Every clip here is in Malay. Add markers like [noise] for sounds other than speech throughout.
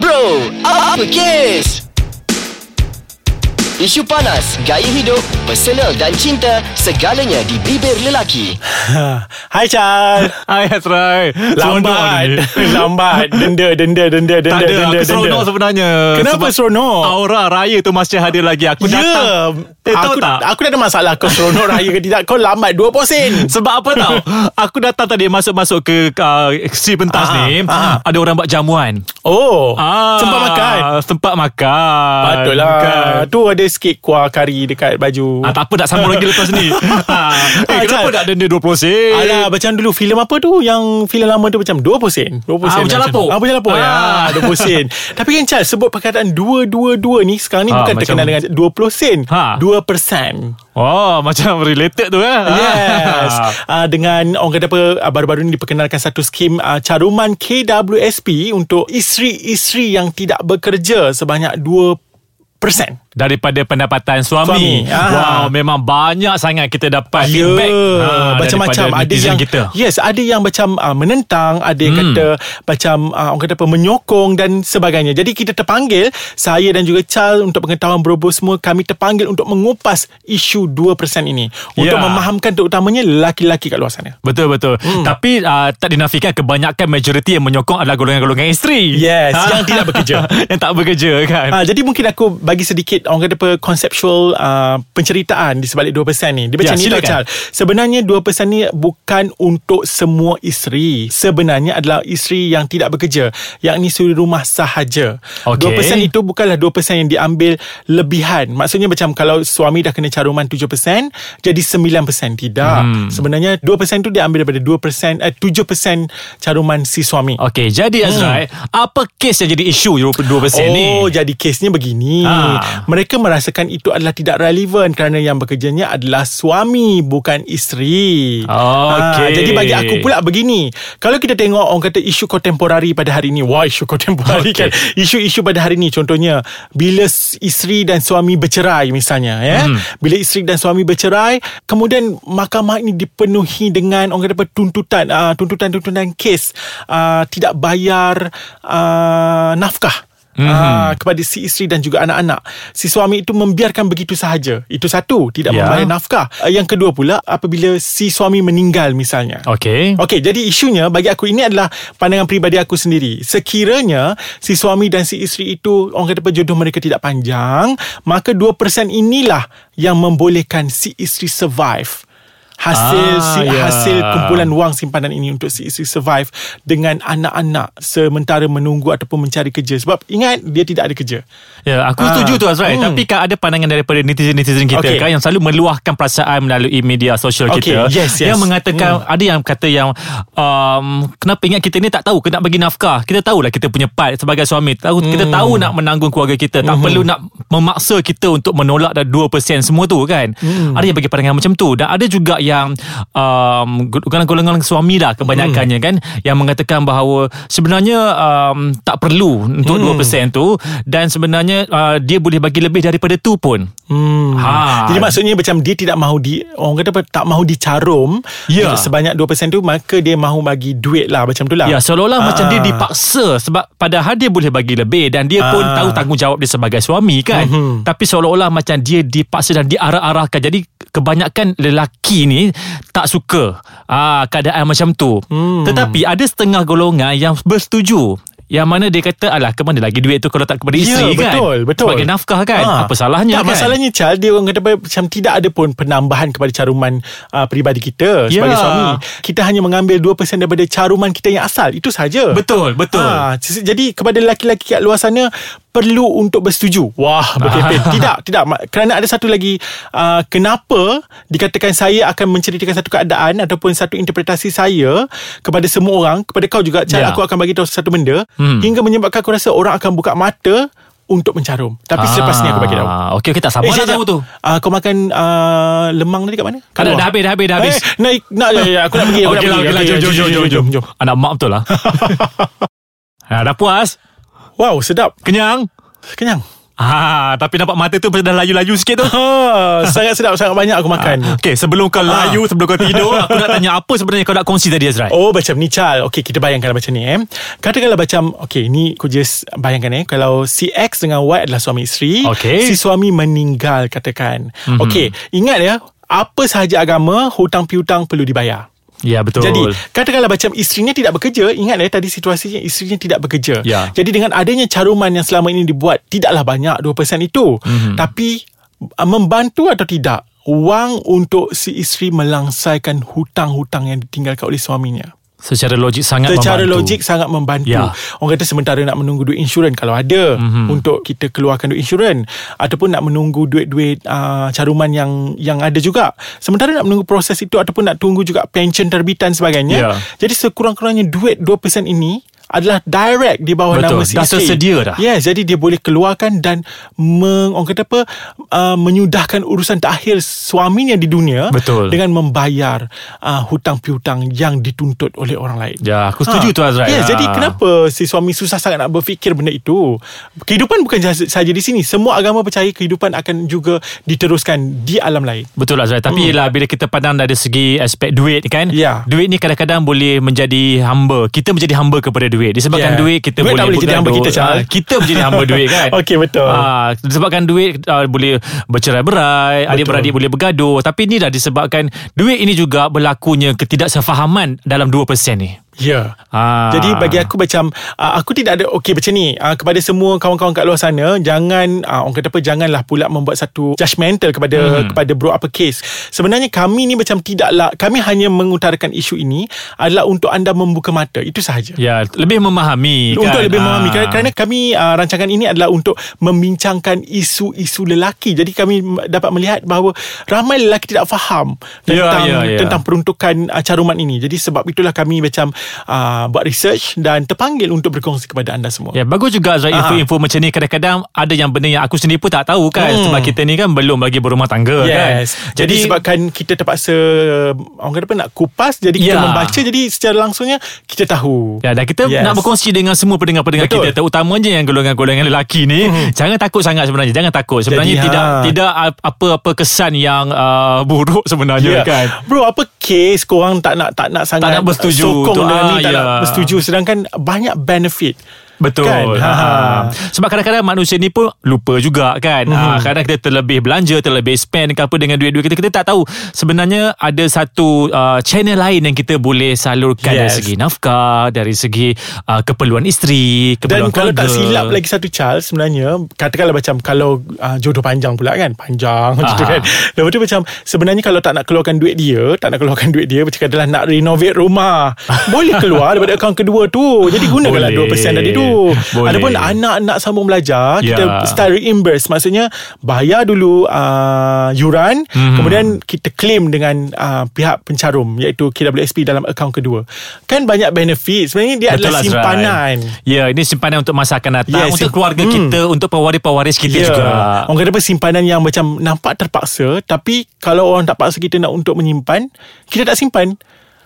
Bro, apa kes? Isu panas, gaya hidup, personal dan cinta, segalanya di bibir lelaki. [laughs] Hai Chal Hai Hasrai Lambat. [laughs] Lambat. Denda Denda Denda Denda Tak ada denda, Aku seronok sebenarnya. Kenapa seronok? Aura raya tu masih ada lagi. Aku Ya. datang Eh tahu aku, tak. Aku dah ada masalah Kau seronok raya ke tidak. Kau lambat 20 sen [laughs] Sebab apa tau? Aku datang tadi Masuk-masuk ke uh, Si pentas Ah, ni. ah. Ada orang buat jamuan. Oh ah, Sempat makan? Sempat makan. Patut lah Kan? Tu ada sikit kuah kari Dekat baju. Ah, tak apa nak sambung lagi lepas ni. [laughs] Ah, Eh Ah, kenapa nak denda 20 sen? Alah macam dulu filem apa tu? Yang filem lama tu macam 20 sen. 20 Ah, sen Bujang macam Lapuk. tu. Ah Bujang Lapuk Ah. ya, 20 sen. [laughs] Tapi kan Chal Sebut perkataan 2-2-2 ni Sekarang ni Ah, bukan macam- terkenal dengan 20 sen. Ha. 2% Oh macam related tu kan Yes. Uh, Dengan orang kata apa Baru-baru ni diperkenalkan satu skim uh, Caruman KWSP Untuk isteri-isteri yang tidak bekerja Sebanyak 2% Daripada pendapatan suami, Suami, ah. Wow Memang banyak sangat kita dapat Ya, feedback ah, macam-macam ada yang kita. yes, ada yang macam uh, menentang, ada yang Hmm. kata macam uh, orang kata apa menyokong dan sebagainya. Jadi kita terpanggil saya dan juga Charles untuk pengetahuan bro-bro semua kami terpanggil untuk mengupas isu 2% ini untuk Ya. memahamkan terutamanya lelaki-lelaki kat luar sana. Betul betul. Hmm. Tapi uh, tak dinafikan kebanyakan majoriti yang menyokong adalah golongan-golongan isteri. Yes, yang tidak bekerja. [laughs] yang tak bekerja kan. Ha, jadi mungkin aku bagi sedikit orang kata apa conceptual uh, penceritaan di sebalik 2% ni. Dia macam Ya, ni tau. Chal. Sebenarnya 2% ni bukan untuk semua isteri. Sebenarnya adalah isteri yang tidak bekerja, yakni suri rumah sahaja. Okey. 2% itu bukanlah 2% yang diambil lebihan. Maksudnya macam kalau suami dah kena caruman 7%, jadi 9%. Tidak. Hmm. Sebenarnya 2% tu diambil daripada 2% eh 7% caruman si suami. Okey, jadi Azrai, apa kes yang jadi isu 22% ni? Oh, jadi kesnya begini. Ha. Mereka merasakan itu adalah tidak relevan kerana yang bekerjanya adalah suami bukan isteri. Oh, Ha, okey. jadi bagi aku pula begini. Kalau kita tengok orang kata isu kontemporari pada hari ini. Wah, isu kontemporari Okey. kan. Isu-isu pada hari ini contohnya bila isteri dan suami bercerai misalnya ya. Hmm. Bila isteri dan suami bercerai, kemudian mahkamah ini dipenuhi dengan orang kata apa tuntutan uh, tuntutan-tuntutan kes uh, tidak bayar uh, nafkah Mhm. uh, kepada si isteri dan juga anak-anak. Si suami itu membiarkan begitu sahaja. Itu satu, tidak Ya. membayar nafkah. Uh, yang kedua pula apabila si suami meninggal misalnya. Okey. Okey, jadi isunya bagi aku ini adalah pandangan peribadi aku sendiri. Sekiranya si suami dan si isteri itu orang kata apa jodoh mereka tidak panjang, maka 2% inilah yang membolehkan si isteri survive. Hasil Ah, si, ya. hasil kumpulan wang simpanan ini untuk si isteri survive dengan anak-anak sementara menunggu ataupun mencari kerja sebab ingat dia tidak ada kerja. Ya, aku Ah. setuju tu Azrai. Hmm. Tapi kan ada pandangan daripada netizen-netizen kita Okey. kan yang selalu meluahkan perasaan melalui media sosial Okey, kita. yes, yes. Yang mengatakan ada yang kata yang um, kenapa ingat kita ni tak tahu kena bagi nafkah. Kita tahulah kita punya part sebagai suami. Tahu kita Hmm. tahu nak menanggung keluarga kita. Tak perlu nak memaksa kita untuk menolak dah 2% semua tu kan. Hmm. Ada yang bagi pandangan macam tu dan ada juga yang um, golongan-golongan suami lah kebanyakannya Hmm. kan yang mengatakan bahawa sebenarnya um, tak perlu untuk Hmm. 2% tu dan sebenarnya uh, dia boleh bagi lebih daripada tu pun. Hmm. Ha. Jadi maksudnya macam dia tidak mahu di orang kata apa tak mahu dicarum Ya. sebanyak 2% tu maka dia mahu bagi duit lah macam tu lah. Ya seolah-olah Ah. macam dia dipaksa sebab padahal dia boleh bagi lebih dan dia pun Ah. tahu tanggungjawab dia sebagai suami kan. Mhm. Tapi seolah-olah macam dia dipaksa dan diarah-arahkan. Jadi kebanyakan lelaki ni tak suka ah keadaan macam tu. Hmm. Tetapi ada setengah golongan yang bersetuju. Yang mana dia kata Alah ke mana lagi duit tu Kalau tak kepada Ya, isteri kan betul, betul. Sebagai nafkah kan Ha. Apa salahnya tak, kan Masalahnya Chal Dia orang kata Macam tidak ada pun Penambahan kepada caruman uh, Peribadi kita Ya. Sebagai suami Kita hanya mengambil 2% Daripada caruman kita yang asal Itu saja Betul betul Ha, jadi kepada lelaki-lelaki kat luar sana perlu untuk bersetuju. Wah, berkepit. [laughs] tidak, tidak. Kerana ada satu lagi uh, kenapa dikatakan saya akan menceritakan satu keadaan ataupun satu interpretasi saya kepada semua orang, kepada kau juga. Chal, Ya. aku akan bagi tahu satu benda Hmm. hingga menyebabkan aku rasa orang akan buka mata untuk mencarum. Tapi selepas ni aku bagi tahu. Ah, Okey, okey tak sabar nak sekejap. tahu tu. Ah, kau makan uh, lemang tadi kat mana? Kat Dah, dah habis, dah habis, dah habis. Eh, nak, nak, ya, ya, aku nak pergi. Okey lah, pergi. okey lah. Jom, jom, jom, jom, jom, jom. Anak mak betul lah. ha, [laughs] dah puas? Wow, sedap. Kenyang? Kenyang. Ah, tapi nampak mata tu dah layu-layu sikit tu. Ha, [laughs] sangat sedap sangat banyak aku makan. Okay, sebelum kau layu, sebelum kau tidur, [laughs] aku nak tanya apa sebenarnya kau nak kongsi tadi Azrai? Oh macam ni Chal Okay kita bayangkan macam ni eh Katakanlah macam Okay ni aku just bayangkan eh Kalau si X dengan Y adalah suami isteri Okay. Si suami meninggal katakan mm-hmm. Okay Ingat ya Apa sahaja agama Hutang piutang perlu dibayar Ya, betul. Jadi katakanlah macam isterinya tidak bekerja Ingat ya tadi situasinya isterinya tidak bekerja Ya. Jadi dengan adanya caruman yang selama ini dibuat Tidaklah banyak 2% itu mm-hmm. Tapi uh, membantu atau tidak Wang untuk si isteri melangsaikan hutang-hutang yang ditinggalkan oleh suaminya Secara logik sangat Secara membantu. logik sangat membantu. Ya. Orang kata sementara nak menunggu duit insurans kalau ada mm-hmm. untuk kita keluarkan duit insurans ataupun nak menunggu duit-duit uh, caruman yang yang ada juga. Sementara nak menunggu proses itu ataupun nak tunggu juga pension terbitan sebagainya. Ya. Jadi sekurang-kurangnya duit 2% ini adalah direct di bawah Betul. nama si Dah tersedia dah. Yes, jadi dia boleh keluarkan dan meng, orang kata apa uh, menyudahkan urusan terakhir suaminya di dunia Betul. dengan membayar uh, hutang piutang yang dituntut oleh orang lain. Ya, aku setuju tu Azrai. Ya, Ha. jadi kenapa si suami susah sangat nak berfikir benda itu? Kehidupan bukan sahaja sahaja di sini. Semua agama percaya kehidupan akan juga diteruskan di alam lain. Betul Azrai Tapi hmm. lah bila kita pandang dari segi aspek duit kan Ya. Duit ni kadang-kadang boleh menjadi hamba Kita menjadi hamba kepada duit Disebabkan Ya. duit kita Duit boleh tak boleh jadi hamba kita. Ah, Kita menjadi hamba [laughs] duit kan Okey, betul. Ah, Disebabkan duit uh, boleh bercerai-berai Adik-beradik boleh bergaduh Tapi ni dah disebabkan Duit ini juga berlakunya ketidaksefahaman Dalam 2% ni Ya. Ah. Jadi bagi aku macam uh, aku tidak ada okey macam ni uh, kepada semua kawan-kawan kat luar sana jangan uh, orang kata apa janganlah pula membuat satu judgemental kepada hmm. kepada bro apa case. Sebenarnya kami ni macam tidaklah kami hanya mengutarakan isu ini adalah untuk anda membuka mata itu sahaja. Ya, lebih memahami Untuk kan? lebih memahami Ah. kerana, kerana kami uh, rancangan ini adalah untuk membincangkan isu-isu lelaki. Jadi kami dapat melihat bahawa ramai lelaki tidak faham Ya, tentang ya, ya. tentang peruntukan uh, caruman ini. Jadi sebab itulah kami macam uh, buat research dan terpanggil untuk berkongsi kepada anda semua. Ya bagus juga Azrael Ah. info-info macam ni kadang-kadang ada yang benda yang aku sendiri pun tak tahu kan Hmm. sebab kita ni kan belum lagi berumah tangga kan. Yes. Jadi, sebabkan kita terpaksa orang kata apa nak kupas jadi kita Ya. membaca jadi secara langsungnya kita tahu. Ya, dan kita Yes. nak berkongsi dengan semua pendengar-pendengar Betul. kita terutamanya yang golongan-golongan lelaki ni jangan takut sangat sebenarnya jangan takut sebenarnya Jadi, tidak ha. tidak ap- apa-apa kesan yang uh, buruk sebenarnya Ya. kan Bro apa kes korang tak nak tak nak sangat nak bersetuju sokong ah, ni tak ya. nak bersetuju sedangkan banyak benefit. Betul Kan? ha. Ha. Sebab kadang-kadang manusia ni pun Lupa juga kan Mhm. ha, Kadang kita terlebih belanja Terlebih spend ke apa Dengan duit-duit kita Kita tak tahu Sebenarnya Ada satu uh, Channel lain yang kita boleh Salurkan Dari Yes. segi nafkah Dari segi uh, Keperluan isteri Dan Keperluan kalau tak keluarga. silap lagi satu Charles sebenarnya katakanlah macam kalau uh, jodoh panjang pula kan panjang [laughs] Aha. kan lepas tu macam sebenarnya kalau tak nak keluarkan duit dia tak nak keluarkan duit dia macam adalah nak renovate rumah boleh keluar daripada akaun kedua tu jadi gunakanlah Boleh. 2% tadi tu Boleh. adapun anak nak sambung belajar kita Ya. start reimburse maksudnya bayar dulu uh, yuran Mhm. kemudian kita claim dengan uh, pihak pencarum iaitu KWSP dalam akaun kedua kan banyak benefit sebenarnya dia adalah Azrai. simpanan Ya ini simpanan untuk masa akan datang Yes, Untuk sim- keluarga Hmm. kita Untuk pewaris-pewaris kita Ya. juga Orang kata apa simpanan yang macam nampak terpaksa tapi kalau orang tak paksa kita nak untuk menyimpan, kita tak simpan.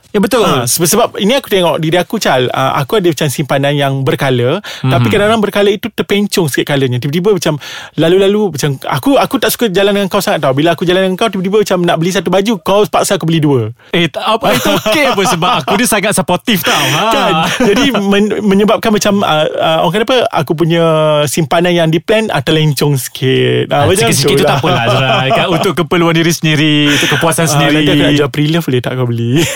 Ya betul. Ha, sebab, sebab ini aku tengok diri aku Chal uh, Aku ada macam simpanan yang berkala mm-hmm. Tapi kadang-kadang berkala itu terpencung sikit kalanya. Tiba-tiba macam Lalu-lalu macam Aku aku tak suka jalan dengan kau sangat tau. Bila aku jalan dengan kau Tiba-tiba macam nak beli satu baju Kau paksa aku beli dua. Eh tak apa Itu [laughs] okey apa Sebab aku ni sangat supportive tau. Ha. kan? Jadi men, menyebabkan macam uh, uh, Orang kata apa? Aku punya simpanan yang di plan uh, Terlencong sikit. Uh, Ah, Sikit-sikit tu tak apalah Azrai [laughs] kan? Untuk keperluan diri sendiri Untuk kepuasan Ah, sendiri. Nanti aku nak jual pre-love boleh tak kau beli [laughs]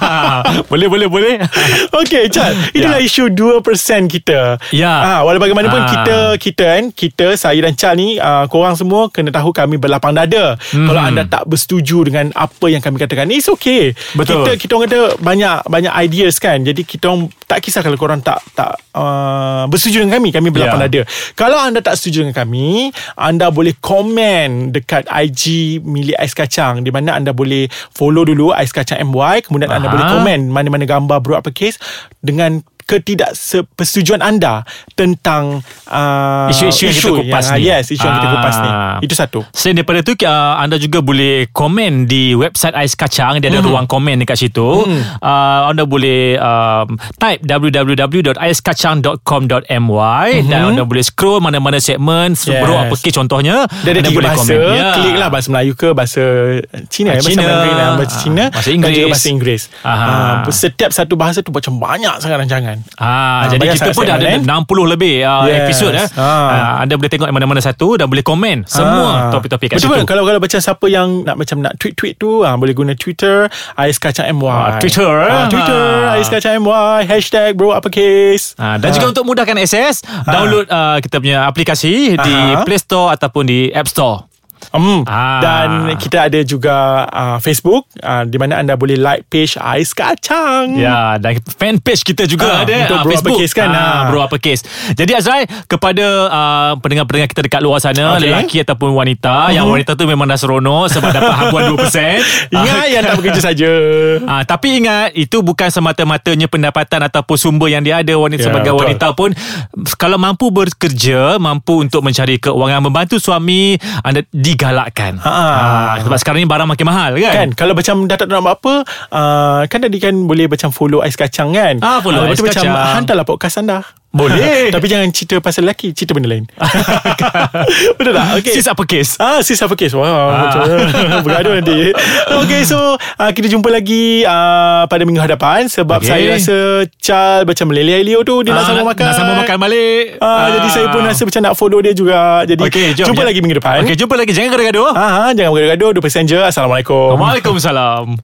[laughs] boleh boleh boleh [laughs] Okay Chad Itulah Ya. isu 2% kita Ya. ha, Walau bagaimanapun Ah. kita Kita kan Kita Saya dan Chad ni uh, Korang semua Kena tahu kami berlapang dada Mhm. Kalau anda tak bersetuju Dengan apa yang kami katakan It's okay Betul. Kita kita orang kata Banyak banyak ideas kan Jadi kita orang Tak kisah kalau korang tak tak uh, Bersetuju dengan kami Kami berlapang Ya. dada Kalau anda tak setuju dengan kami Anda boleh komen Dekat IG Milik Ais Kacang Di mana anda boleh Follow dulu Ais Kacang MY Kemudian anda Aha. boleh komen Mana-mana gambar bro apa case Dengan ketidakpersetujuan anda tentang uh, Isu-isu yang kita kupas yang, ni. Yes, isu yang kita kupas ni. Ah. Itu satu. Selain daripada tu uh, anda juga boleh komen di website Ais Kacang dia ada Mhm. ruang komen dekat situ. Uh, anda boleh um, type www.aiskacang.com.my dan anda boleh scroll mana-mana segmen Mhm. Yes. apa kes contohnya Dia ada anda tiga boleh bahasa komen. Ya. Klik lah bahasa Melayu ke Bahasa Cina, Ah, ya, Cina. Bahasa Mandarin dan bahasa Ah, Cina bahasa Dan Inggeris. juga bahasa Inggeris. Ah, Setiap satu bahasa tu Macam banyak sangat rancangan Ah, Ah, jadi kita pun dah ada segmen, eh? 60 lebih uh, Yes. episod eh. Ah. Ah, anda boleh tengok mana-mana satu dan boleh komen semua Ah. topik-topik kat Betul situ. betul kalau kalau macam siapa yang nak macam nak tweet-tweet tu ah, boleh guna Twitter Ais Kacang MY. Ah, Twitter, Ah? Twitter Ah. Ais Kacang MY hashtag bro uppercase. Ha, dan juga untuk mudahkan akses, download uh, kita punya aplikasi di Aha. Play Store ataupun di App Store. Um, Ah. Dan kita ada juga uh, Facebook uh, di mana anda boleh like page Ais Kacang. Ya, dan fan page kita juga Ah, ada untuk ah, Bro Facebook. Uppercase kan, ah. Bro Uppercase. Jadi Azrai, kepada uh, pendengar-pendengar kita dekat luar sana, Okay. lelaki ataupun wanita, yang wanita tu memang dah seronok sebab dapat habuan 2%. [laughs] Ingat yang tak bekerja saja. [laughs] Ah, tapi ingat itu bukan semata-matanya pendapatan ataupun sumber yang dia ada wanita Ya, sebagai betul. wanita pun kalau mampu bekerja, mampu untuk mencari keuangan membantu suami anda digalakkan. Ha. Ah, sebab sekarang ni barang makin mahal kan? Kan kalau macam dah tak nak buat apa uh, Kan tadi kan boleh macam follow Ais Kacang kan Ah, follow lepas Ais tu macam Kacang. Hantarlah podcast anda Boleh. [laughs] Tapi jangan cerita pasal lelaki Cerita benda lain [laughs] Betul tak? Okay. Sis apa kes? Ah, sis apa kes? Wah, Ah. [laughs] bergaduh nanti. Okay, so uh, kita jumpa lagi uh, pada minggu hadapan sebab Okay. saya rasa Chal macam meleleh Leo tu dia nak Ah, sambung makan. Nak sambung makan balik. Ah, jadi saya pun rasa macam nak follow dia juga. Jadi Okey, jom, jumpa jom. lagi minggu depan. Okey, jumpa lagi. Jangan gaduh-gaduh. Ah, jangan bergaduh-gaduh 2% je. Assalamualaikum. Waalaikumsalam.